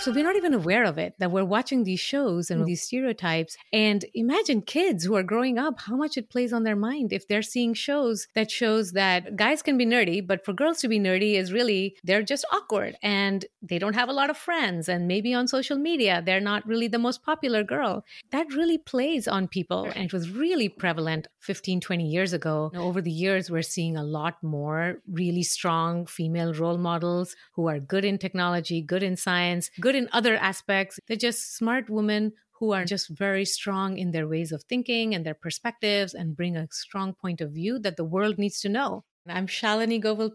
So we're not even aware of it that we're watching these shows and mm. these stereotypes. And imagine kids who are growing up, how much it plays on their mind if they're seeing shows that shows that guys can be nerdy, but for girls to be nerdy is really they're just awkward and they don't have a lot of friends. And maybe on social media, they're not really the most popular girl. That really plays on people. And it was really prevalent 15, 20 years ago. Over the years, we're seeing a lot more really strong female role models who are good in technology, good in science, good good in other aspects. They're just smart women who are just very strong in their ways of thinking and their perspectives and bring a strong point of view that the world needs to know. I'm Shalini Govil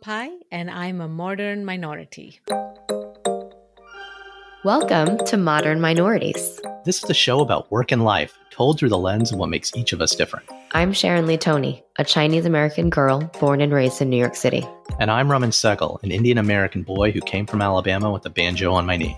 and I'm a modern minority. Welcome to Modern Minorities. This is a show about work and life, told through the lens of what makes each of us different. I'm Sharon Lee Tony, a Chinese American girl born and raised in New York City. And I'm Raman Sehgal, an Indian American boy who came from Alabama with a banjo on my knee.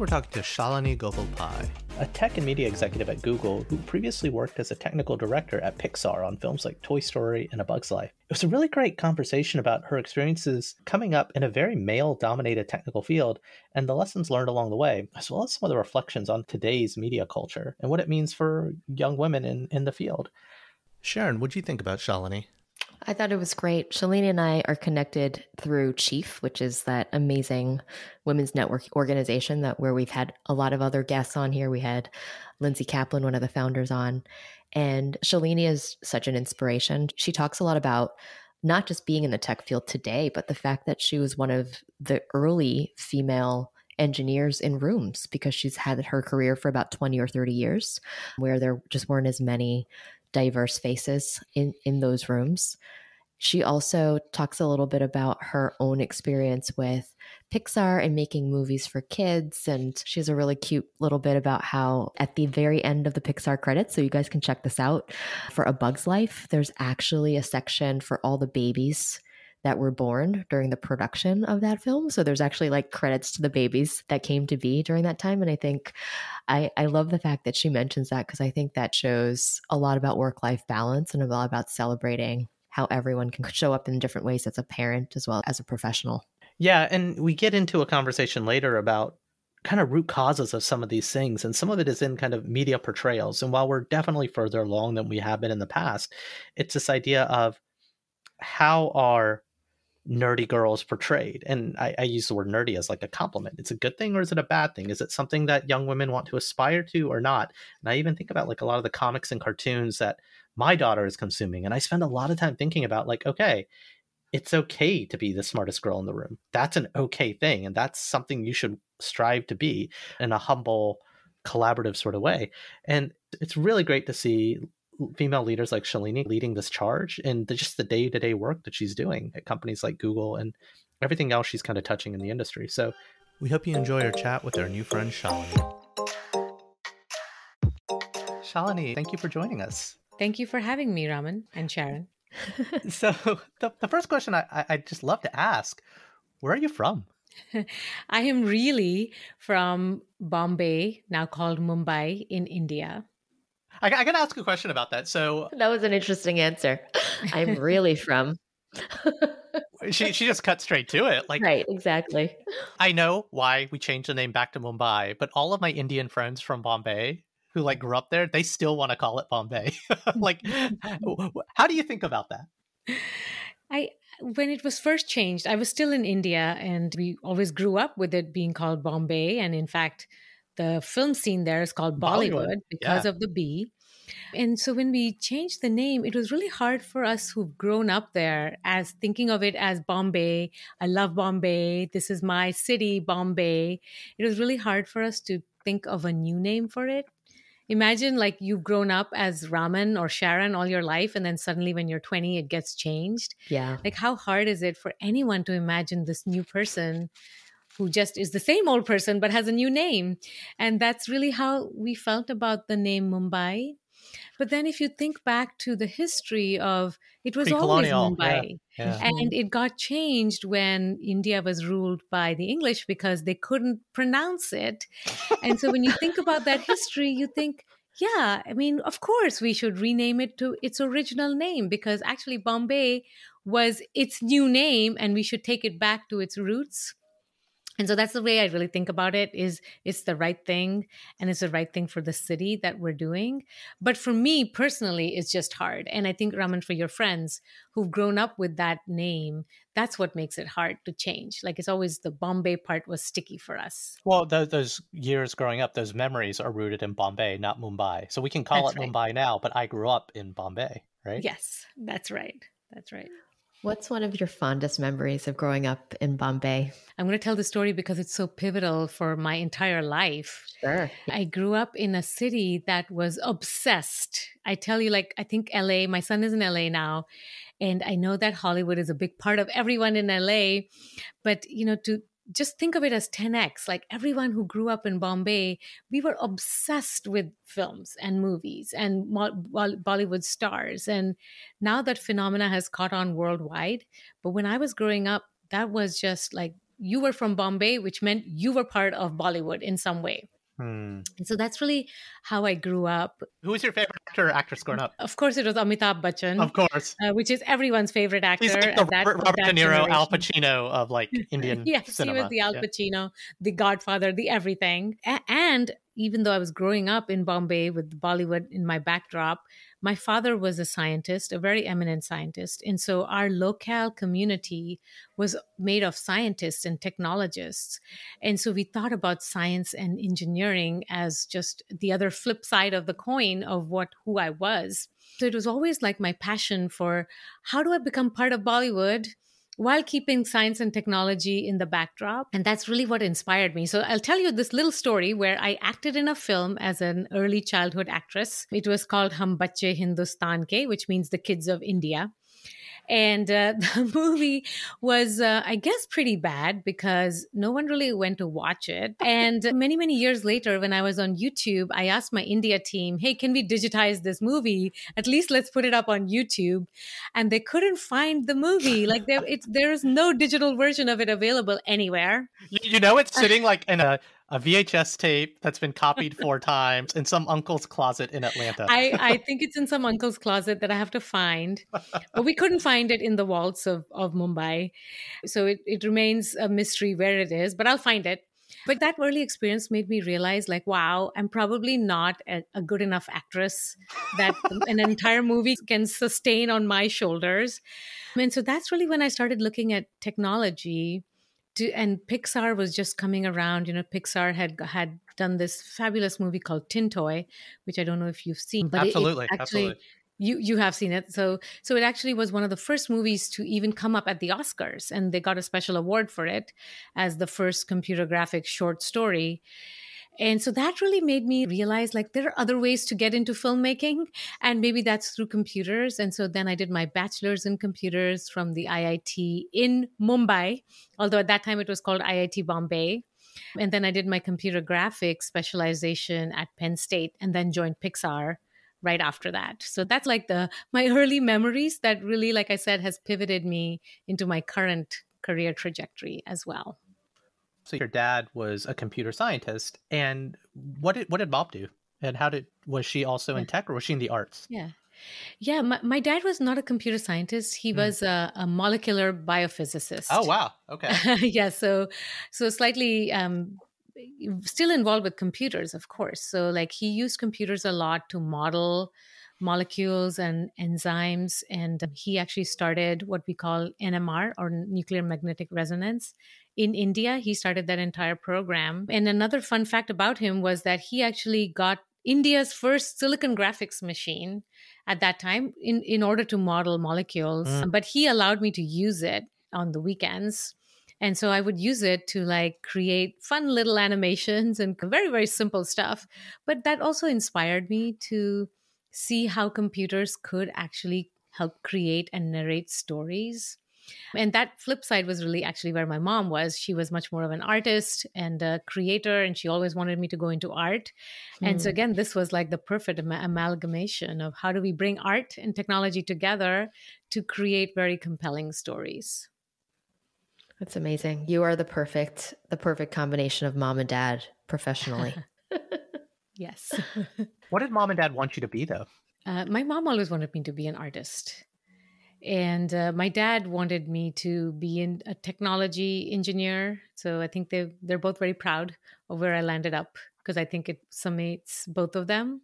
We're talking to Shalini Govil a tech and media executive at Google who previously worked as a technical director at Pixar on films like Toy Story and A Bug's Life. It was a really great conversation about her experiences coming up in a very male dominated technical field and the lessons learned along the way, as well as some of the reflections on today's media culture and what it means for young women in, in the field. Sharon, what do you think about Shalini? I thought it was great. Shalini and I are connected through Chief, which is that amazing women's network organization that where we've had a lot of other guests on here. We had Lindsay Kaplan, one of the founders, on. And Shalini is such an inspiration. She talks a lot about not just being in the tech field today, but the fact that she was one of the early female engineers in rooms because she's had her career for about 20 or 30 years where there just weren't as many diverse faces in in those rooms. She also talks a little bit about her own experience with Pixar and making movies for kids. And she has a really cute little bit about how at the very end of the Pixar credits, so you guys can check this out for A Bug's Life, there's actually a section for all the babies that were born during the production of that film. So there's actually like credits to the babies that came to be during that time. And I think I, I love the fact that she mentions that because I think that shows a lot about work life balance and a lot about celebrating how everyone can show up in different ways as a parent as well as a professional. Yeah. And we get into a conversation later about kind of root causes of some of these things and some of it is in kind of media portrayals and while we're definitely further along than we have been in the past it's this idea of how are nerdy girls portrayed. And I, I, use the word nerdy as like a compliment. It's a good thing or is it a bad thing? Is it something that young women want to aspire to or not? And i even think about like a lot of the comics and cartoons that my daughter is consuming and i spend a lot of time thinking about like okay it's okay to be the smartest girl in the room. That's an okay thing and that's something you should strive to be in a humble collaborative sort of way. And it's really great to see female leaders like Shalini leading this charge and the, just the day to day work that she's doing at companies like Google and everything else she's kind of touching in the industry. So we hope you enjoy our chat with our new friend Shalini. Shalini, thank you for joining us. Thank you for having me, Raman and Sharon. so the, the first question I, I I'd just love to ask, where are you from? I am really from Bombay, now called Mumbai in India. I, I got to ask a question about that. So that was an interesting answer. I'm really from. she she just cut straight to it. Like right, exactly. I know why we changed the name back to Mumbai, but all of my Indian friends from Bombay who like grew up there, they still want to call it Bombay. like, how do you think about that? I when it was first changed, I was still in India and we always grew up with it being called Bombay. And in fact, the film scene there is called Bollywood, Bollywood. because yeah. of the B. And so when we changed the name, it was really hard for us who've grown up there as thinking of it as Bombay. I love Bombay. This is my city, Bombay. It was really hard for us to think of a new name for it imagine like you've grown up as Raman or Sharon all your life, and then suddenly when you're 20, it gets changed. Yeah. Like, how hard is it for anyone to imagine this new person who just is the same old person but has a new name? And that's really how we felt about the name Mumbai. But then, if you think back to the history of it was always Mumbai, yeah, yeah. and it got changed when India was ruled by the English because they couldn't pronounce it. and so, when you think about that history, you think, yeah, I mean, of course, we should rename it to its original name because actually, Bombay was its new name, and we should take it back to its roots and so that's the way i really think about it is it's the right thing and it's the right thing for the city that we're doing. But for me personally it's just hard. And i think raman for your friends who've grown up with that name that's what makes it hard to change. Like it's always the bombay part was sticky for us. Well those, those years growing up those memories are rooted in bombay not mumbai. So we can call that's it right. mumbai now but i grew up in bombay right? Yes that's right. That's right What's one of your fondest memories of growing up in Bombay? I'm going to tell the story because it's so pivotal for my entire life. Sure. I grew up in a city that was obsessed. I tell you, like, I think LA, my son is in LA now. And I know that Hollywood is a big part of everyone in LA. But, you know, to just think of it as 10x like everyone who grew up in bombay we were obsessed with films and movies and bollywood stars and now that phenomena has caught on worldwide but when i was growing up that was just like you were from bombay which meant you were part of bollywood in some way Hmm. So that's really how I grew up. Who was your favorite actor or actress growing up? Of course, it was Amitabh Bachchan. Of course. Uh, which is everyone's favorite actor. He's like the that, Robert De Niro. Al Pacino of like Indian yes, cinema. he was the Al Pacino, yeah. the Godfather, the everything. A- and even though I was growing up in Bombay with Bollywood in my backdrop, my father was a scientist, a very eminent scientist. And so our local community was made of scientists and technologists. And so we thought about science and engineering as just the other flip side of the coin of what who I was. So it was always like my passion for how do I become part of Bollywood? While keeping science and technology in the backdrop. And that's really what inspired me. So I'll tell you this little story where I acted in a film as an early childhood actress. It was called Hum Bache Hindustan Ke, which means the kids of India. And uh, the movie was, uh, I guess, pretty bad because no one really went to watch it. And many, many years later, when I was on YouTube, I asked my India team, hey, can we digitize this movie? At least let's put it up on YouTube. And they couldn't find the movie. Like there, it's, there is no digital version of it available anywhere. You, you know, it's sitting like in a a VHS tape that's been copied four times in some uncle's closet in Atlanta. I, I think it's in some uncle's closet that I have to find. But we couldn't find it in the vaults of, of Mumbai. So it, it remains a mystery where it is, but I'll find it. But that early experience made me realize, like, wow, I'm probably not a, a good enough actress that an entire movie can sustain on my shoulders. And so that's really when I started looking at technology to, and Pixar was just coming around. You know, Pixar had had done this fabulous movie called Tin Toy, which I don't know if you've seen, but absolutely, it, it actually, absolutely. You you have seen it, so so it actually was one of the first movies to even come up at the Oscars, and they got a special award for it as the first computer graphic short story. And so that really made me realize like there are other ways to get into filmmaking, and maybe that's through computers. And so then I did my bachelor's in computers from the IIT in Mumbai, although at that time it was called IIT Bombay. And then I did my computer graphics specialization at Penn State and then joined Pixar right after that. So that's like the my early memories that really like I said has pivoted me into my current career trajectory as well. So your dad was a computer scientist, and what did what did Bob do? And how did was she also in tech or was she in the arts? Yeah. Yeah, my, my dad was not a computer scientist. He mm. was a, a, molecular biophysicist. Oh wow. Okay. yeah, so so slightly um still involved with computers, of course. So like he used computers a lot to model molecules and enzymes. And he actually started what we call NMR or nuclear magnetic resonance. In India, he started that entire program. And another fun fact about him was that he actually got India's first silicon graphics machine at that time in, in order to model molecules. Mm. But he allowed me to use it on the weekends. And so I would use it to like create fun little animations and very, very simple stuff. But that also inspired me to see how computers could actually help create and narrate stories. And that flip side was really actually where my mom was. She was much more of an artist and a creator, and she always wanted me to go into art. Hmm. And so, hmm. again, this was like the perfect am- amalgamation of how do we bring art and technology together to create very compelling stories. That's amazing. You are the perfect, the perfect combination of mom and dad professionally. yes. what did mom and dad want you to be, though? Uh, my mom always wanted me to be an artist. And uh, my dad wanted me to be in a technology engineer. So I think they they're both very proud of where I landed up because I think it summates both of them.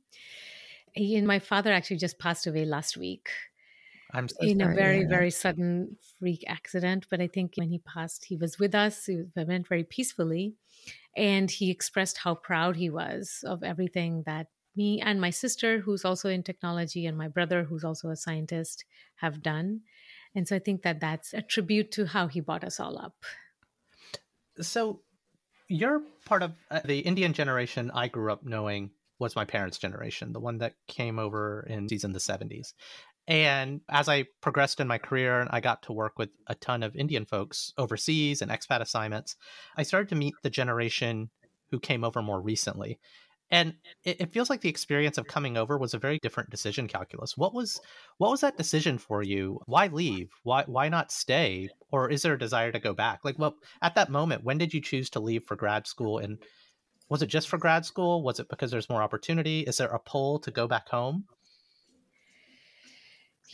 He and my father actually just passed away last week. I'm so in a very very sudden freak accident. But I think when he passed, he was with us. He went very peacefully, and he expressed how proud he was of everything that me and my sister, who's also in technology, and my brother, who's also a scientist, have done. And so I think that that's a tribute to how he brought us all up. So you're part of uh, the Indian generation I grew up knowing was my parents' generation, the one that came over in season the 70s. And as I progressed in my career, and I got to work with a ton of Indian folks overseas and expat assignments. I started to meet the generation who came over more recently and it, it, feels like the experience of coming over was a very different decision calculus. What was what was that decision for you? Why leave? Why why not stay? Or is there a desire to go back? Like well at that moment when did you choose to leave for grad school? And was it just for grad school? Was it because there's more opportunity? Is there a pull to go back home?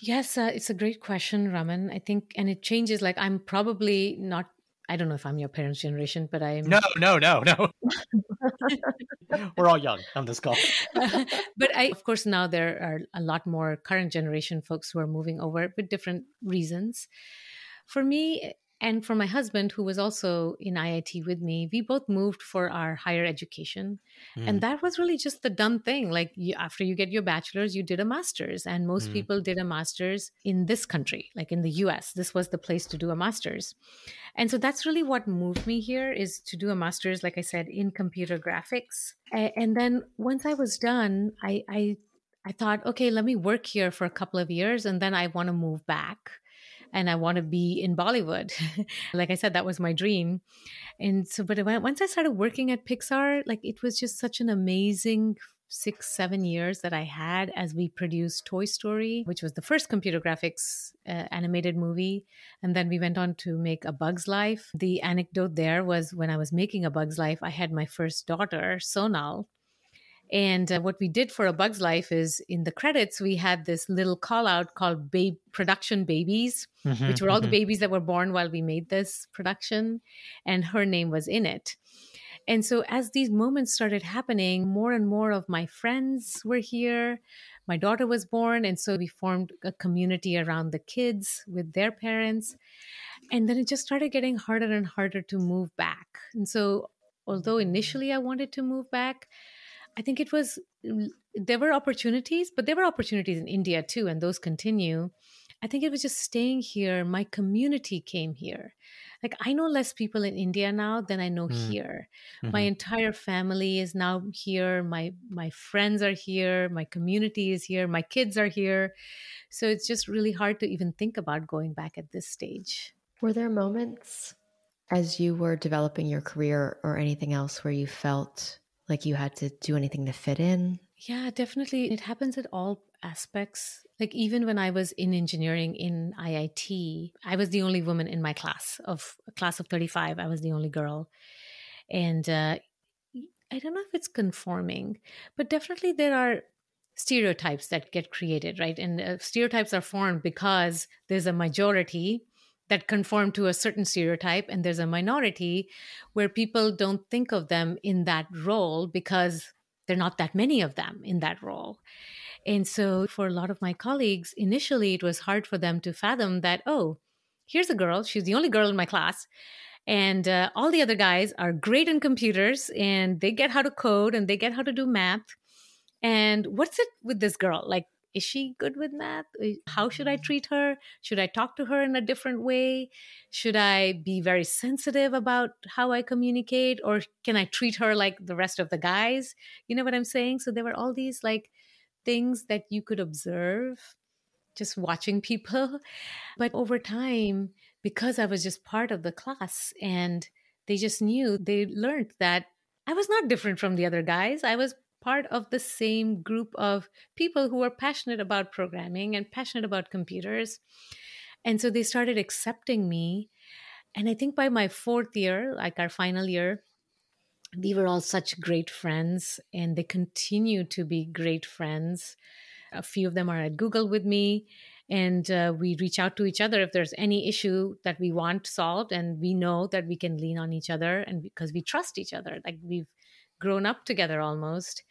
Yes, uh, it's a great question, Raman. I think, and it changes. Like, I'm probably not I don't know if I'm your parents' generation, but I'm. No, no, no, no. We're all young on this call. but I, of course, now there are a lot more current generation folks who are moving over with different reasons. For me, and for my husband, who was also in IIT with me, we both moved for our higher education. Mm. And that was really just the done thing. Like you, after you get your bachelor's, you did a master's. And most mm. people did a master's in this country, like in the US. This was the place to do a master's. And so that's really what moved me here is to do a master's, like I said, in computer graphics. And then once I was done, I, I I thought, okay, let me work here for a couple of years and then I want to move back and I want to be in Bollywood. like I said, that was my dream. And so, but went, once I started working at Pixar, like it was just such an amazing six, seven years that I had as we produced Toy Story, which was the first computer graphics uh, animated movie. And then we went on to make A Bug's Life. The anecdote there was when I was making A Bug's Life, I had my first daughter, Sonal. And uh, what we did for A Bug's Life is in the credits, we had this little call out called Babe Production Babies, mm-hmm, which were all mm-hmm. the babies that were born while we made this production. And her name was in it. And so as these moments started happening, more and more of my friends were here. My daughter was born. And so we formed a community around the kids with their parents. And then it just started getting harder and harder to move back. And so, although initially I wanted to move back, I think it was there were opportunities, but there were opportunities in India too, and those continue. I think it was just staying here. My community came here. Like I know less people in India now than I know mm. here. Mm-hmm. My entire family is now here. My my friends are here. My community is here. My kids are here. So it's just really hard to even think about going back at this stage. Were there moments as you were developing your career or anything else where you felt like you had to do anything to fit in? Yeah, definitely. It happens at all aspects. Like even when I was in engineering in IIT, I was the only woman in my class of a class of 35. I was the only girl. And uh, I don't know if it's conforming, but definitely there are stereotypes that get created, right? And uh, stereotypes are formed because there's a majority that conform to a certain stereotype and there's a minority where people don't think of them in that role because there're not that many of them in that role And so for a lot of my colleagues, initially it was hard for them to fathom that, oh, here's a girl, she's the only girl in my class. And uh, all the other guys are great in computers and they get how to code and they get how to do math. And what's it with this girl? Like, is she good with math? How should I treat her? Should I talk to her in a different way? Should I be very sensitive about how I communicate? Or can I treat her like the rest of the guys? You know what I'm saying? So there were all these like things that you could observe just watching people. But over time, because I was just part of the class and they just knew, they learned that I was not different from the other guys. I was part of the same group of people who were passionate about programming and passionate about computers. And so they started accepting me. And I think by my fourth year, like our final year, we were all such great friends and they continue to be great friends. A few of them are at Google with me and uh, we reach out to each other if there's any issue that we want solved and we know that we can lean on each other and because we trust each other like we've grown up together almost.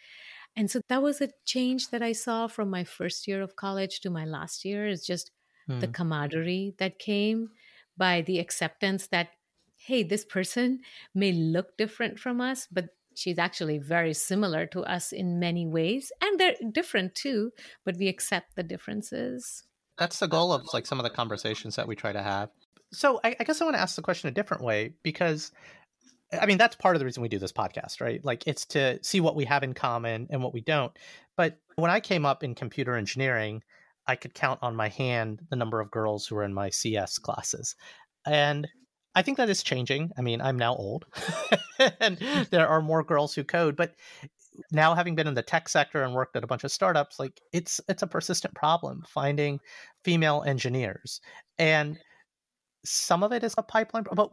And so that was a change that I saw from my first year of college to my last year is just mm. the hmm. camaraderie that came by the acceptance that, hey, this person may look different from us, but she's actually very similar to us in many ways. And they're different too, but we accept the differences. That's the goal of like some of the conversations that we try to have. So I, I guess I want to ask the question a different way because I mean, that's part of the reason we do this podcast, right? Like, it's to see what we have in common and what we don't. But when I came up in computer engineering, I could count on my hand the number of girls who were in my CS classes. And I think that is changing. I mean, I'm now old and there are more girls who code, but now having been in the tech sector and worked at a bunch of startups, like it's it's a persistent problem finding female engineers. And some of it is a pipeline, but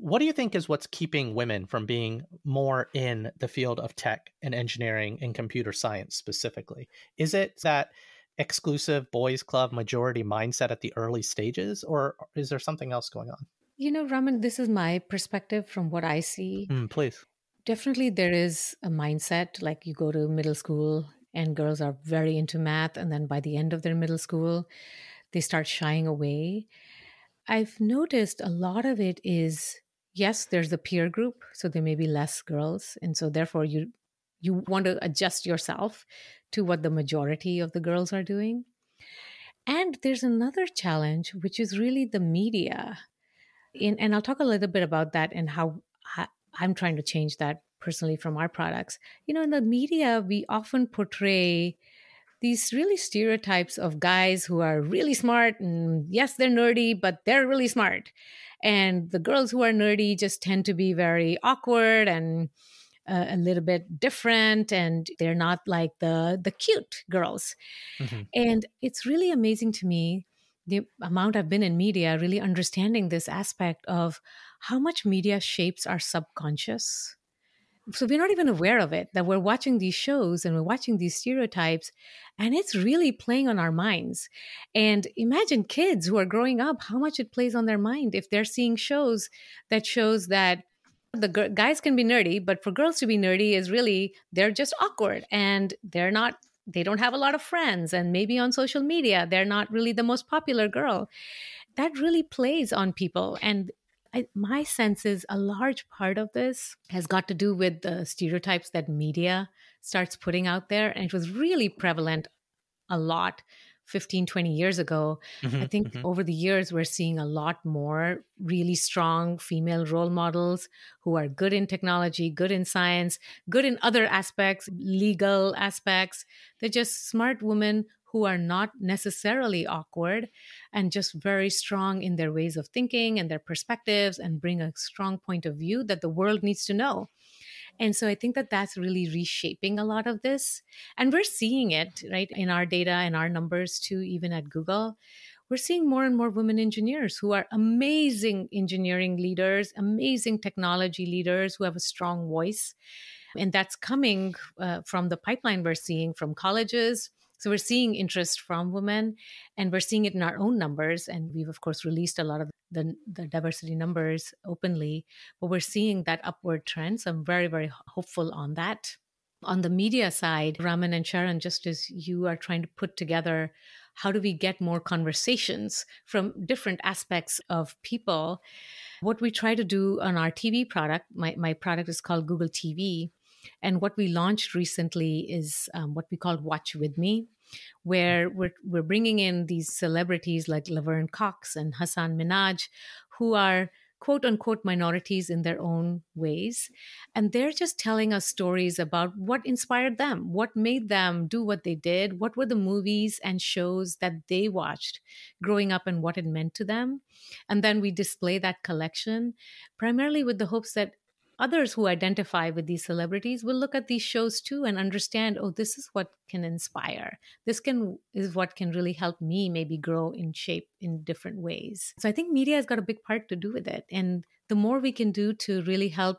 what do you think is what's keeping women from being more in the field of tech and engineering and computer science specifically? Is it that exclusive boys club majority mindset at the early stages, or is there something else going on? You know, Raman, this is my perspective from what I see. Mm, please. Definitely, there is a mindset like you go to middle school and girls are very into math, and then by the end of their middle school, they start shying away. I've noticed a lot of it is yes, there's a peer group, so there may be less girls, and so therefore you you want to adjust yourself to what the majority of the girls are doing. And there's another challenge, which is really the media. In, and I'll talk a little bit about that and how I'm trying to change that personally from our products. You know, in the media, we often portray these really stereotypes of guys who are really smart and yes, they're nerdy, but they're really smart. And the girls who are nerdy just tend to be very awkward and uh, a little bit different and they're not like the the cute girls. Mm-hmm. And it's really amazing to me the amount I've been in media really understanding this aspect of how much media shapes our subconscious so we're not even aware of it that we're watching these shows and we're watching these stereotypes and it's really playing on our minds. And imagine kids who are growing up how much it plays on their mind if they're seeing shows that shows that the guys can be nerdy but for girls to be nerdy is really they're just awkward and they're not they don't have a lot of friends and maybe on social media they're not really the most popular girl. That really plays on people and I, my sense is a large part of this has got to do with the stereotypes that media starts putting out there. And it was really prevalent a lot 15, 20 years ago. Mm-hmm, I think mm-hmm. over the years, we're seeing a lot more really strong female role models who are good in technology, good in science, good in other aspects, legal aspects. They're just smart women who are not necessarily awkward and just very strong in their ways of thinking and their perspectives and bring a strong point of view that the world needs to know. And so I think that that's really reshaping a lot of this. And we're seeing it, right, in our data and our numbers too, even at Google. We're seeing more and more women engineers who are amazing engineering leaders, amazing technology leaders who have a strong voice. And that's coming uh, from the pipeline we're seeing from colleges, so we're seeing interest from women and we're seeing it in our own numbers. And we've, of course, released a lot of the, the diversity numbers openly, but we're seeing that upward trend. So I'm very, very hopeful on that. On the media side, Raman and Sharon, just as you are trying to put together how do we get more conversations from different aspects of people, what we try to do on our TV product, my, my product is called Google TV. And what we launched recently is um, what we call Watch With Me, where we're, we're bringing in these celebrities like Laverne Cox and Hasan Minhaj, who are quote unquote minorities in their own ways. And they're just telling us stories about what inspired them, what made them do what they did, what were the movies and shows that they watched growing up and what it meant to them. And then we display that collection primarily with the hopes that others who identify with these celebrities will look at these shows too and understand oh this is what can inspire. This can is what can really help me maybe grow in shape in different ways. So i think media has got a big part to do with it. And the more we can do to really help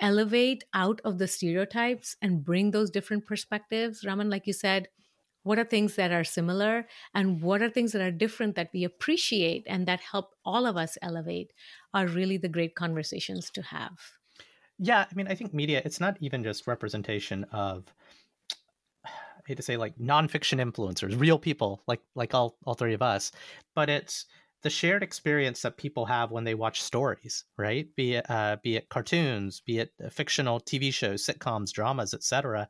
elevate out of the stereotypes and bring those different perspectives raman like you said what are things that are similar and what are things that are different that we appreciate and that help all of us elevate are really the great conversations to have yeah, I mean, I think media, it's not even just representation of I hate to say like nonfiction influencers, real people like like all all three of us, but it's the shared experience that people have when they watch stories, right? Be it uh, be it cartoons, be it fictional TV shows, sitcoms, dramas, etc.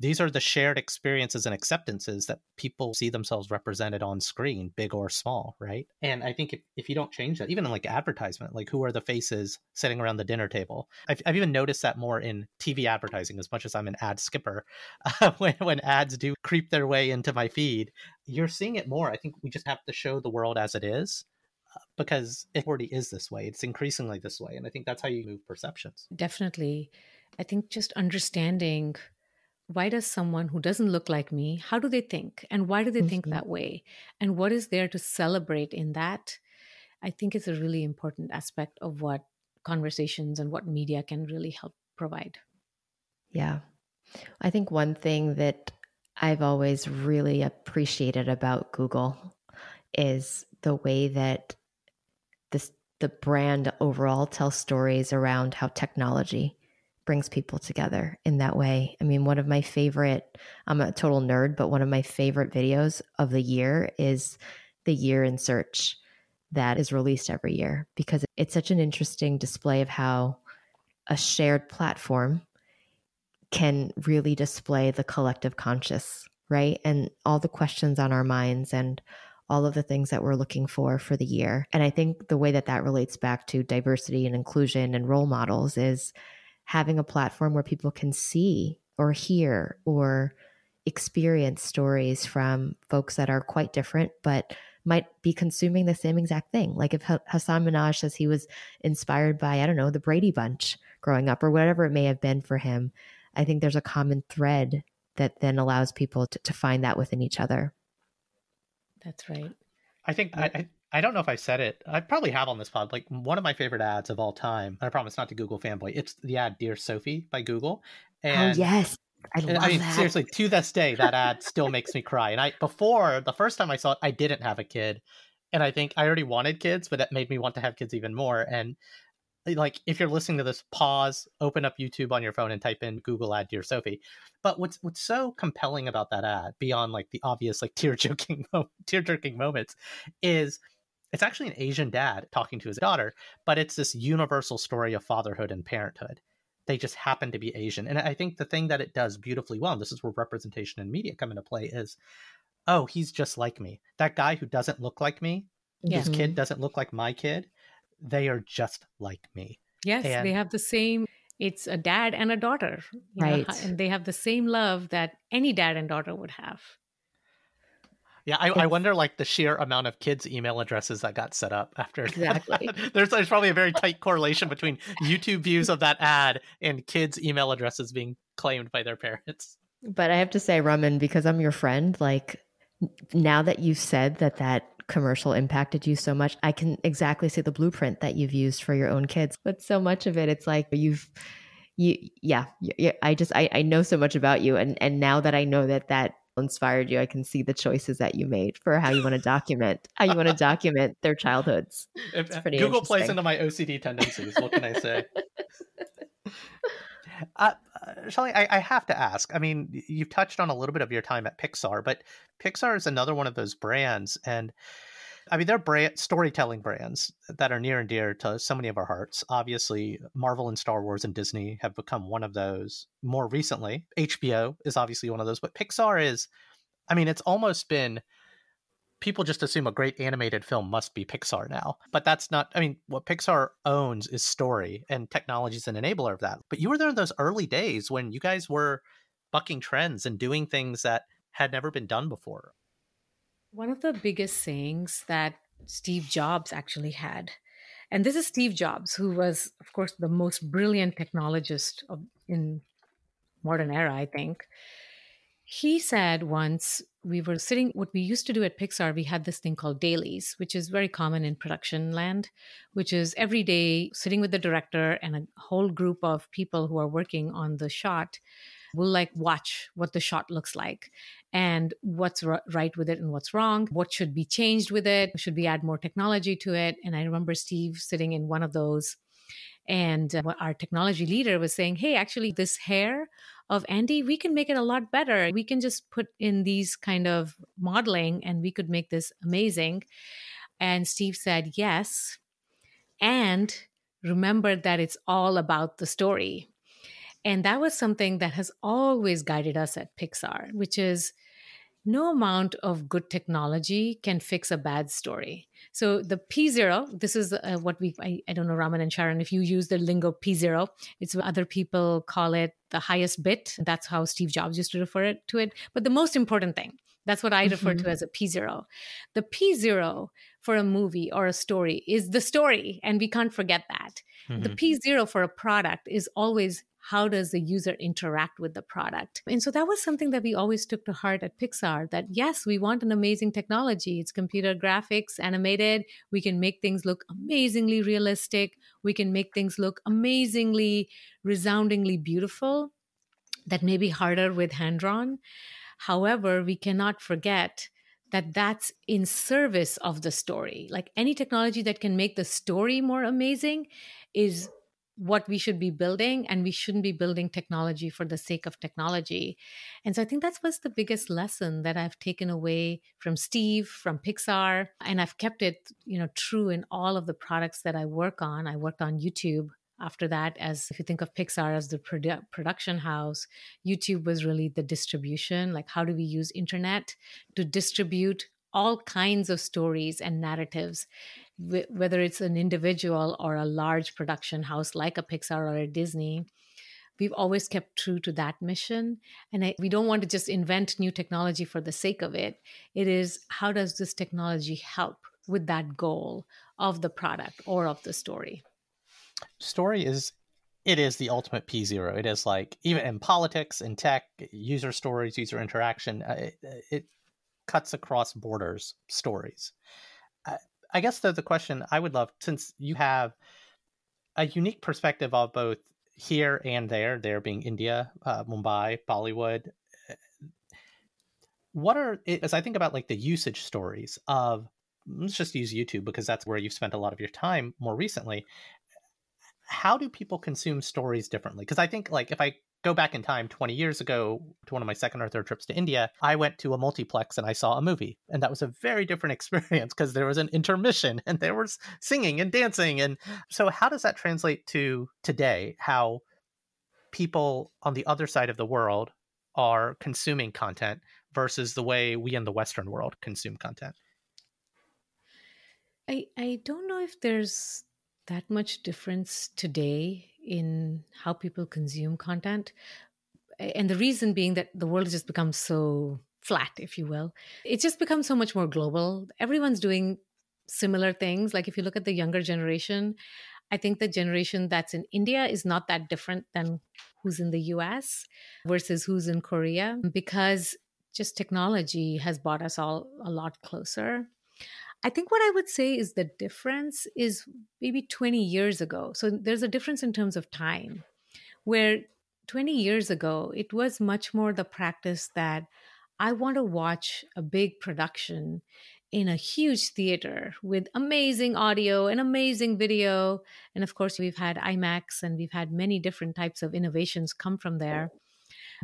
These are the shared experiences and acceptances that people see themselves represented on screen, big or small, right? And I think if, if you don't change that, even in like advertisement, like who are the faces sitting around the dinner table? I've, I've even noticed that more in TV advertising, as much as I'm an ad skipper. Uh, when when ads do creep their way into my feed, you're seeing it more. I think we just have to show the world as it is because it already is this way. It's increasingly this way. And I think that's how you move perceptions. Definitely. I think just understanding why does someone who doesn't look like me, how do they think? And why do they mm-hmm. think that way? And what is there to celebrate in that? I think it's a really important aspect of what conversations and what media can really help provide. Yeah. I think one thing that I've always really appreciated about Google is the way that this the brand overall tells stories around how technology brings people together in that way. I mean, one of my favorite, I'm a total nerd, but one of my favorite videos of the year is the year in search that is released every year because it's such an interesting display of how a shared platform can really display the collective conscious, right? And all the questions on our minds and all of the things that we're looking for for the year. And I think the way that that relates back to diversity and inclusion and role models is having a platform where people can see or hear or experience stories from folks that are quite different, but might be consuming the same exact thing. Like if Hasan Minhaj says he was inspired by, I don't know, the Brady Bunch growing up or whatever it may have been for him, I think there's a common thread that then allows people to, to find that within each other. That's right. I think I, I, don't know if I said it. I probably have on this pod. Like one of my favorite ads of all time. I promise not to Google fanboy. It's the ad "Dear Sophie" by Google. Oh, and oh yes, I love I mean, that. seriously, to this day, that ad still makes me cry. And I before the first time I saw it, I didn't have a kid, and I think I already wanted kids, but it made me want to have kids even more. And eh, like if you're listening to this pause open up youtube on your phone and type in google ad dear sophie but what's what's so compelling about that ad beyond like the obvious like tear jerking tear jerking moments is it's actually an asian dad talking to his daughter but it's this universal story of fatherhood and parenthood they just happen to be asian and i think the thing that it does beautifully well and this is where representation and media come into play is oh he's just like me that guy who doesn't look like me yeah. his kid mm-hmm. doesn't look like my kid they are just like me. Yes, and they have the same it's a dad and a daughter. Right. Know, and they have the same love that any dad and daughter would have. Yeah, I, I, wonder like the sheer amount of kids' email addresses that got set up after exactly. there's, there's probably a very tight correlation between YouTube views of that ad and kids' email addresses being claimed by their parents. But I have to say, Raman, because I'm your friend, like now that you've said that that commercial impacted you so much, I can exactly see the blueprint that you've used for your own kids. But so much of it, it's like you've, you, yeah, yeah I just, I, I know so much about you. And, and now that I know that that inspired you, I can see the choices that you made for how you want to document, how you want to document their childhoods. If, Google plays into my OCD tendencies. What can I say? Uh, Shelly, I, I, have to ask. I mean, you've touched on a little bit of your time at Pixar, but Pixar is another one of those brands, and I mean, they're brand storytelling brands that are near and dear to so many of our hearts. Obviously, Marvel and Star Wars and Disney have become one of those. More recently, HBO is obviously one of those, but Pixar is. I mean, it's almost been people just assume a great animated film must be Pixar now. But that's not, I mean, what Pixar owns is story, and technology is an enabler of that. But you were there in those early days when you guys were bucking trends and doing things that had never been done before. One of the biggest sayings that Steve Jobs actually had, and this is Steve Jobs, who was, of course, the most brilliant technologist of, in modern era, I think. He said once we were sitting, what we used to do at Pixar, we had this thing called dailies, which is very common in production land, which is every day sitting with the director and a whole group of people who are working on the shot will like watch what the shot looks like and what's r- right with it and what's wrong, what should be changed with it, should we add more technology to it. And I remember Steve sitting in one of those and uh, our technology leader was saying, Hey, actually, this hair of Andy, we can make it a lot better. We can just put in these kind of modeling and we could make this amazing. And Steve said, yes. And remember that it's all about the story. And that was something that has always guided us at Pixar, which is no amount of good technology can fix a bad story. So the P0, this is uh, what we, I, I, don't know, Raman and Sharon, if you use the lingo P0, it's what other people call it the highest bit. That's how Steve Jobs used to refer it, to it. But the most important thing, that's what I mm-hmm. refer to mm-hmm. as a P0. The P0 for a movie or a story is the story, and we can't forget that. Mm-hmm. The P0 for a product is always how does the user interact with the product? And so that was something that we always took to heart at Pixar that yes, we want an amazing technology. It's computer graphics, animated. We can make things look amazingly realistic. We can make things look amazingly, resoundingly beautiful. That may be harder with hand drawn. However, we cannot forget that that's in service of the story. Like any technology that can make the story more amazing is what we should be building and we shouldn't be building technology for the sake of technology. And so i think that's was the biggest lesson that i've taken away from steve from pixar and i've kept it you know true in all of the products that i work on. I worked on youtube after that as if you think of pixar as the produ- production house youtube was really the distribution like how do we use internet to distribute all kinds of stories and narratives whether it's an individual or a large production house like a Pixar or a Disney, we've always kept true to that mission. And we don't want to just invent new technology for the sake of it. It is how does this technology help with that goal of the product or of the story? Story is it is the ultimate P zero. It is like even in politics, in tech, user stories, user interaction. Uh, it, it cuts across borders. Stories. I guess the, the question I would love, since you have a unique perspective of both here and there, there being India, uh, Mumbai, Bollywood. Eh, what are, as I think about like the usage stories of, let's just use YouTube because that's where you've spent a lot of your time more recently. How do people consume stories differently? Because I think like if I go back in time 20 years ago to one of my second or third trips to India, I went to a multiplex and I saw a movie. And that was a very different experience because there was an intermission and there was singing and dancing. And so, how does that translate to today? How people on the other side of the world are consuming content versus the way we in the Western world consume content? I, I don't know if there's that much difference today in how people consume content. And the reason being that the world has just become so flat, if you will. It's just become so much more global. Everyone's doing similar things. Like if you look at the younger generation, I think the generation that's in India is not that different than who's in the US versus who's in Korea because just technology has brought us all a lot closer. I think what I would say is the difference is maybe 20 years ago. So there's a difference in terms of time, where 20 years ago, it was much more the practice that I want to watch a big production in a huge theater with amazing audio and amazing video. And of course, we've had IMAX and we've had many different types of innovations come from there.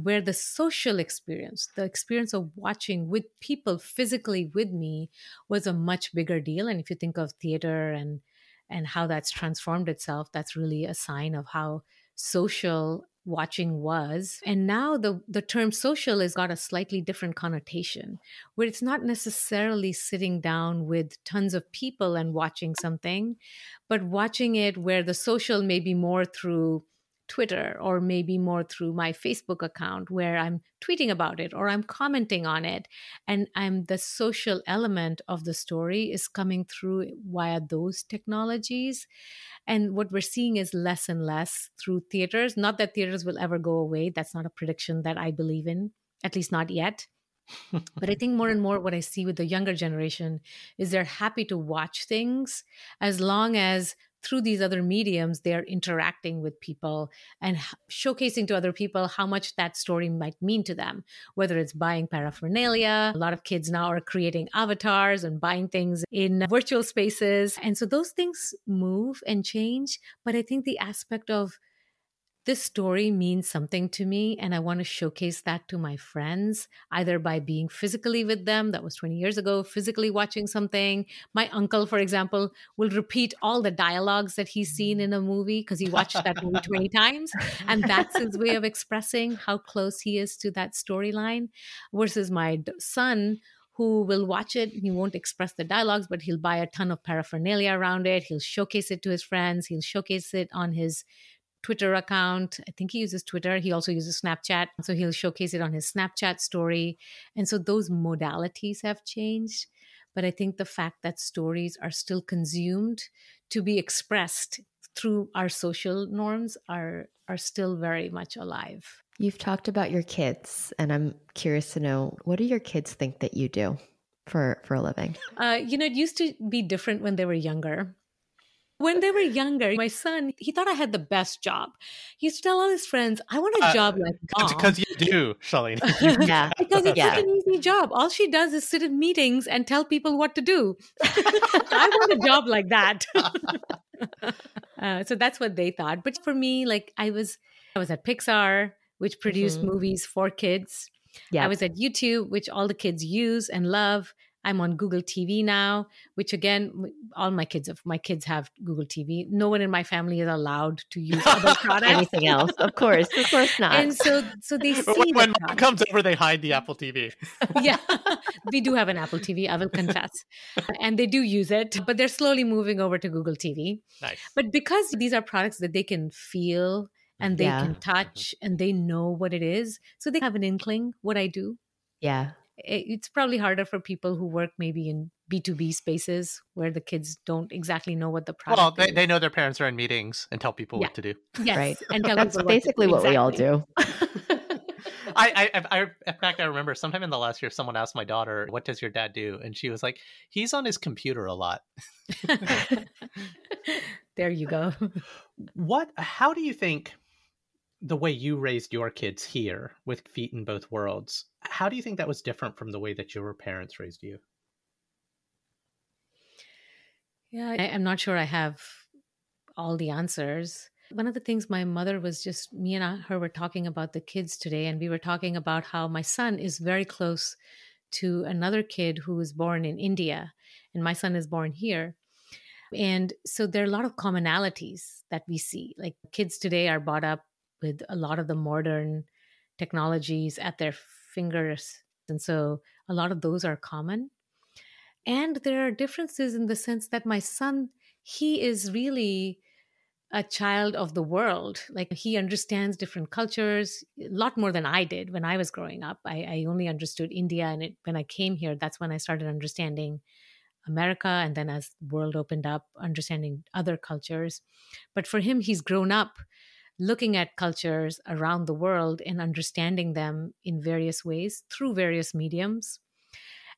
Where the social experience, the experience of watching with people physically with me, was a much bigger deal. And if you think of theater and and how that's transformed itself, that's really a sign of how social watching was and now the the term social has got a slightly different connotation where it's not necessarily sitting down with tons of people and watching something but watching it where the social may be more through Twitter or maybe more through my Facebook account where I'm tweeting about it or I'm commenting on it. And I'm the social element of the story is coming through via those technologies. And what we're seeing is less and less through theaters. Not that theaters will ever go away. That's not a prediction that I believe in, at least not yet. but I think more and more what I see with the younger generation is they're happy to watch things as long as through these other mediums, they're interacting with people and showcasing to other people how much that story might mean to them, whether it's buying paraphernalia. A lot of kids now are creating avatars and buying things in virtual spaces. And so those things move and change. But I think the aspect of this story means something to me and i want to showcase that to my friends either by being physically with them that was 20 years ago physically watching something my uncle for example will repeat all the dialogues that he's seen in a movie because he watched that movie 20 times and that's his way of expressing how close he is to that storyline versus my son who will watch it. He won't express the dialogues, but he'll buy a ton of paraphernalia around it. He'll showcase it to his friends. He'll showcase it on his Twitter account. I think he uses Twitter. He also uses Snapchat. So he'll showcase it on his Snapchat story. And so those modalities have changed. But I think the fact that stories are still consumed to be expressed through our social norms are are still very much alive. You've talked about your kids, and I'm curious to know what do your kids think that you do for for a living? Uh, you know, it used to be different when they were younger. When they were younger, my son, he thought I had the best job. He used to tell all his friends, I want a uh, job like mom. Because you do, Shalini. yeah. because it's yeah. such an easy job. All she does is sit in meetings and tell people what to do. I want a job like that. uh, so that's what they thought. But for me, like I was, I was at Pixar, which produced mm-hmm. movies for kids. Yeah. I was at YouTube, which all the kids use and love. I'm on Google TV now, which again, all my kids have my kids have Google TV. No one in my family is allowed to use other products. Anything else, of course, of course not. And so, so they see when, when mom comes over, they hide the Apple TV. yeah, we do have an Apple TV. I will confess, and they do use it, but they're slowly moving over to Google TV. Nice. But because these are products that they can feel and they yeah. can touch and they know what it is, so they have an inkling what I do. Yeah it's probably harder for people who work maybe in B2B spaces where the kids don't exactly know what the product Well, they, they know their parents are in meetings and tell people yeah. what to do. Yes. Right. And That's basically what, what we all do. I, I, I, in fact, I remember sometime in the last year, someone asked my daughter, "What does your dad do?" And she was like, "He's on his computer a lot." there you go. What? How do you think the way you raised your kids here with feet in both worlds, how do you think that was different from the way that your parents raised you? Yeah, I, am not sure I have all the answers. One of the things my mother was just, me and her were talking about the kids today, and we were talking about how my son is very close to another kid who was born in India, and my son is born here. And so there are a lot of commonalities that we see. Like kids today are brought up with a lot of the modern technologies at their fingers. And so a lot of those are common. And there are differences in the sense that my son, he is really a child of the world. Like he understands different cultures a lot more than I did when I was growing up. I, I only understood India, and it, when I came here, that's when I started understanding America. And then as the world opened up, understanding other cultures. But for him, he's grown up looking at cultures around the world and understanding them in various ways through various mediums.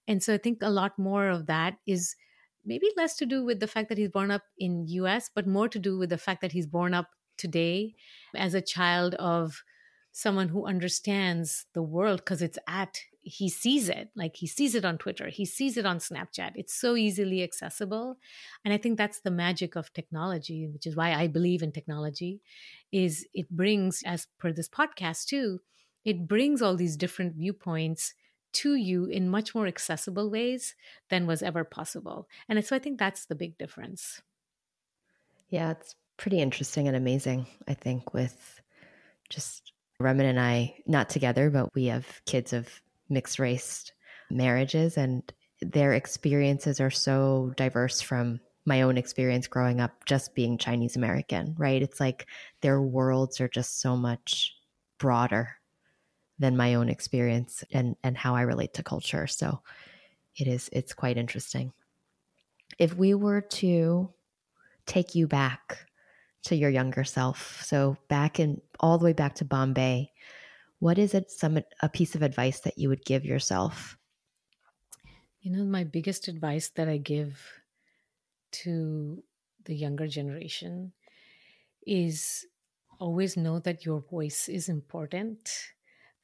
And so I think a lot more of that is maybe less to do with the fact that he's born up in US, but more to do with the fact that he's born up today as a child of someone who understands the world because it's at he sees it like he sees it on twitter he sees it on snapchat. It's so easily accessible and i think that's the magic of technology which is why i believe in technology is it brings as per this podcast too it brings all these different viewpoints to you in much more accessible ways than was ever possible. And so i think that's the big difference. Yeah it's pretty interesting and amazing i think with just Raman and I, not together, but we have kids of mixed race marriages, and their experiences are so diverse from my own experience growing up just being Chinese American, right? It's like their worlds are just so much broader than my own experience and and how I relate to culture. So it is it's quite interesting. If we were to take you back to your younger self, so back in all the way back to Bombay, what is it some a piece of advice that you would give yourself? You know my biggest advice that i give to the younger generation is always know that your voice is important.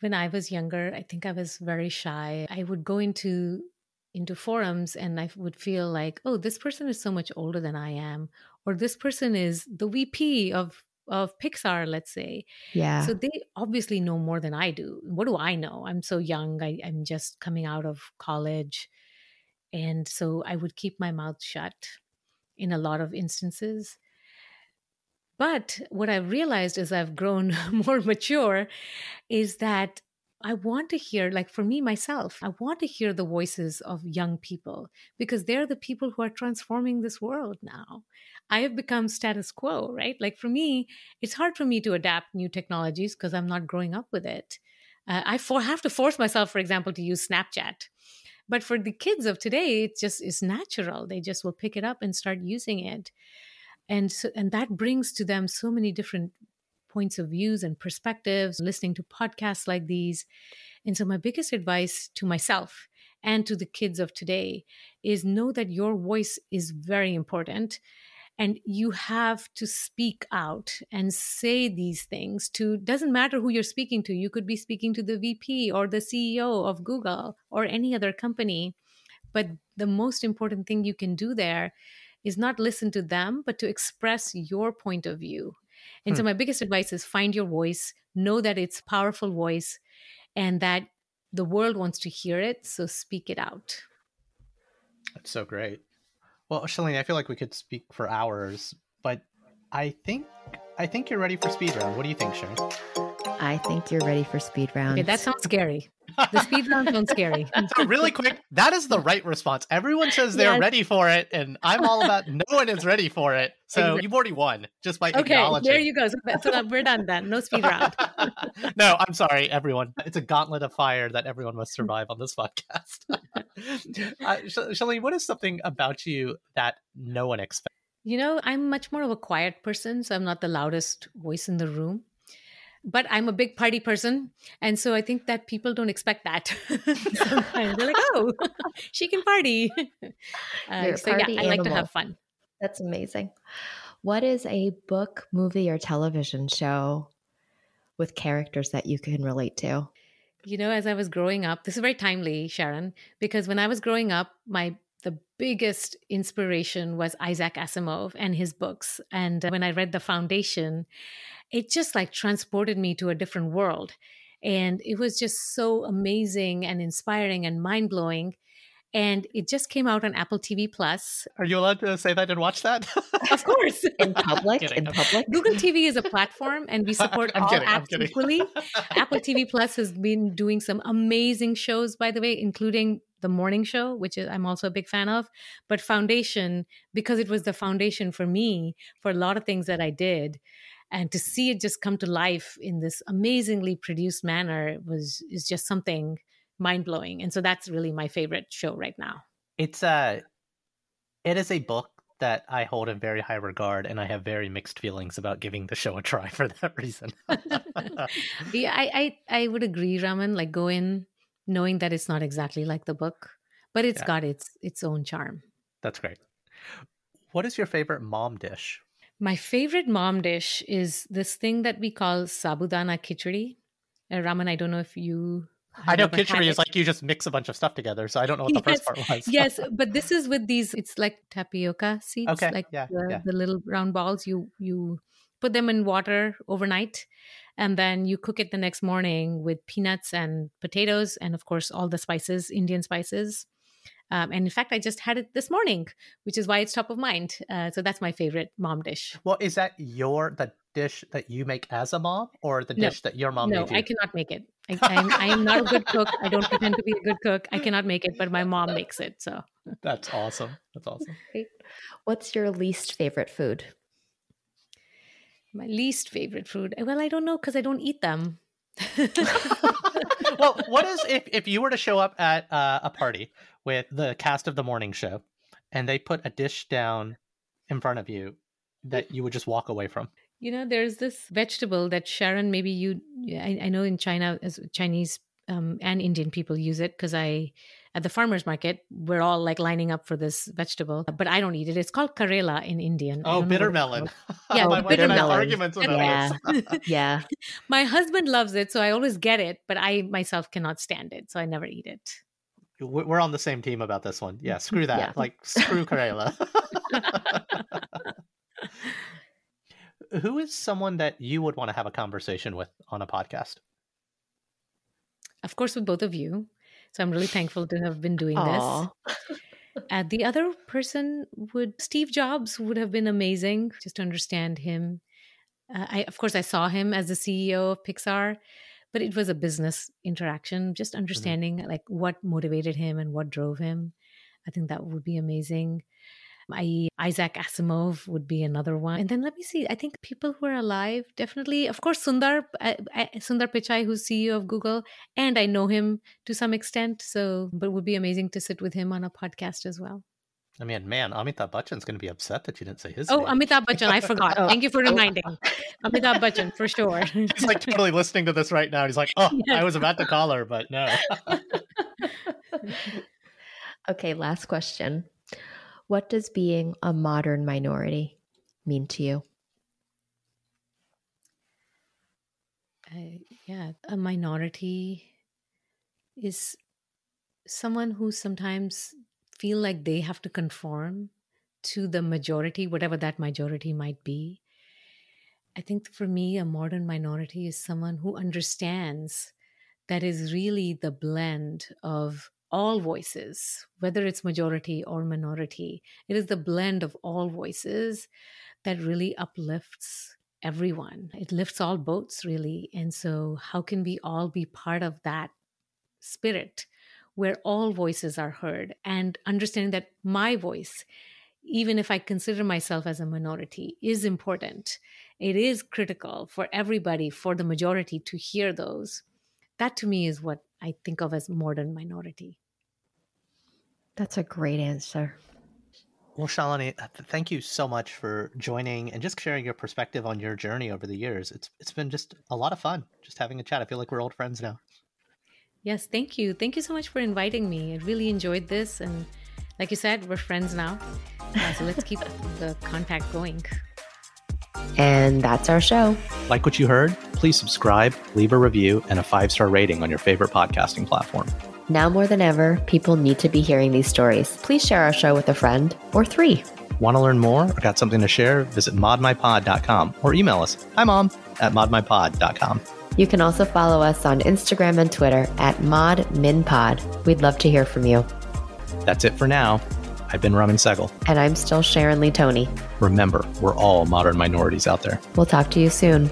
When i was younger i think i was very shy. I would go into into forums and i would feel like oh this person is so much older than i am or this person is the vp of of Pixar, let's say. Yeah. So they obviously know more than I do. What do I know? I'm so young. I, I'm just coming out of college. And so I would keep my mouth shut in a lot of instances. But what I've realized as I've grown more mature is that I want to hear, like for me myself, I want to hear the voices of young people because they're the people who are transforming this world now. I have become status quo, right? Like for me, it's hard for me to adapt new technologies because I'm not growing up with it. Uh, I for, have to force myself, for example, to use Snapchat. But for the kids of today, it just is natural. They just will pick it up and start using it. And so, and that brings to them so many different points of views and perspectives, listening to podcasts like these. And so, my biggest advice to myself and to the kids of today is know that your voice is very important and you have to speak out and say these things to doesn't matter who you're speaking to you could be speaking to the vp or the ceo of google or any other company but the most important thing you can do there is not listen to them but to express your point of view and hmm. so my biggest advice is find your voice, know that it's powerful voice and that the world wants to hear it, so speak it out. That's so great. Well, Shalini, I feel like we could speak for hours, but I think I think you're ready for speed round. What do you think, Sharon? I think you're ready for speed round. Okay, that sounds scary. The speed round sounds scary. so really quick, that is the right response. Everyone says they're yes. ready for it, and I'm all about no one is ready for it. So exactly. you've already won just by okay, acknowledging. there you go. So, so we're done then. No speed round. no, I'm sorry, everyone. It's a gauntlet of fire that everyone must survive on this podcast. uh, what is something about you that no one expects? You know, I'm much more of a quiet person, so I'm not the loudest voice in the room but I'm a big party person. And so I think that people don't expect that. Sometimes they're like, oh, she can party. Uh, so party yeah, I like to have fun. That's amazing. What is a book, movie, or television show with characters that you can relate to? You know, as I was growing up, this is very timely, Sharon, because when I was growing up, my the biggest inspiration was Isaac Asimov and his books. And uh, when I read The Foundation, it just like transported me to a different world. And it was just so amazing and inspiring and mind blowing. And it just came out on Apple TV Plus. Are you allowed to say that and watch that? of course. In public. In public. Google TV is a platform and we support all kidding, apps equally. Apple TV Plus has been doing some amazing shows, by the way, including the morning show, which is, I'm also a big fan of. But Foundation, because it was the foundation for me for a lot of things that I did, and to see it just come to life in this amazingly produced manner was is just something mind blowing. And so that's really my favorite show right now. It's a, uh, it is a book that I hold in very high regard, and I have very mixed feelings about giving the show a try for that reason. yeah, I, I I would agree, Raman. Like go in knowing that it's not exactly like the book, but it's yeah. got its its own charm. That's great. What is your favorite mom dish? My favorite mom dish is this thing that we call sabudana khichdi. Uh, Raman, I don't know if you. I know khichdi is like you just mix a bunch of stuff together, so I don't know what the yes, first part was. yes, but this is with these. It's like tapioca seeds, okay, like yeah, the, yeah. the little round balls. You you put them in water overnight, and then you cook it the next morning with peanuts and potatoes, and of course all the spices, Indian spices. Um, and in fact, I just had it this morning, which is why it's top of mind. Uh, so that's my favorite mom dish. Well, is that your the dish that you make as a mom, or the dish that your mom no, made you? I cannot make it. I, I'm, I am not a good cook. I don't pretend to be a good cook. I cannot make it, but my mom makes it. So that's awesome. That's awesome. What's your least favorite food? My least favorite food. Well, I don't know because I don't eat them. well, what is if if you were to show up at uh, a party with the cast of the morning show, and they put a dish down in front of you that you would just walk away from? You know, there's this vegetable that Sharon, maybe you, I, I know in China, as Chinese um, and Indian people use it because I, at the farmer's market, we're all like lining up for this vegetable, but I don't eat it. It's called karela in Indian. Oh, bitter melon. Yeah, my bitter melon. Arguments about yeah. yeah. My husband loves it, so I always get it, but I myself cannot stand it, so I never eat it. We're on the same team about this one. Yeah, screw that. Yeah. Like, screw karela. Who is someone that you would want to have a conversation with on a podcast? Of course, with both of you. So I'm really thankful to have been doing Aww. this. uh, the other person would Steve Jobs would have been amazing just to understand him. Uh, I of course I saw him as the CEO of Pixar, but it was a business interaction. Just mm-hmm. understanding mm-hmm. like what motivated him and what drove him. I think that would be amazing. I Isaac Asimov would be another one. And then let me see. I think people who are alive, definitely. Of course, Sundar uh, uh Sundar Pichai, who's CEO of Google, and I know him to some extent. So, but it would be amazing to sit with him on a podcast as well. I mean, man, Amitabh Bachchan's going to be upset that you didn't say his oh, name. Amitabh Bachchan, I forgot. oh. Thank you for reminding. Amitabh Bachchan, for sure. he's like totally listening to this right now. He's like, oh, yes. I was about to call her, but no. okay, last question. What does being a modern minority mean to you? Uh, yeah, a minority is someone who sometimes feel like they have to conform to the majority, whatever that majority might be. I think for me, a modern minority is someone who understands that is really the blend of all voices, whether it's majority or minority. It is the blend of all voices that really uplifts everyone. It lifts all boats, really. And so, how can we all be part of that spirit where all voices are heard and understanding that my voice, even if I consider myself as a minority, is important? It is critical for everybody, for the majority to hear those. That to me is what I think of as modern minority. That's a great answer. Well, Shalini, uh, thank you so much for joining and just sharing your perspective on your journey over the years. It's it's been just a lot of fun just having a chat. I feel like we're old friends now. Yes, thank you. Thank you so much for inviting me. I really enjoyed this and like you said, we're friends now. Uh, so let's keep the contact going. And that's our show. Like what you heard? Please subscribe, leave a review, and a five star rating on your favorite podcasting platform. Now more than ever, people need to be hearing these stories. Please share our show with a friend or three. Want to learn more or got something to share? Visit modminpod.com or email us, hi mom, at modminpod.com. You can also follow us on Instagram and Twitter at modminpod. We'd love to hear from you. That's it for now. I've been Raman Sehgal. And I'm still Sharon Lee Thony. Remember, we're all modern minorities out there. We'll talk to you soon.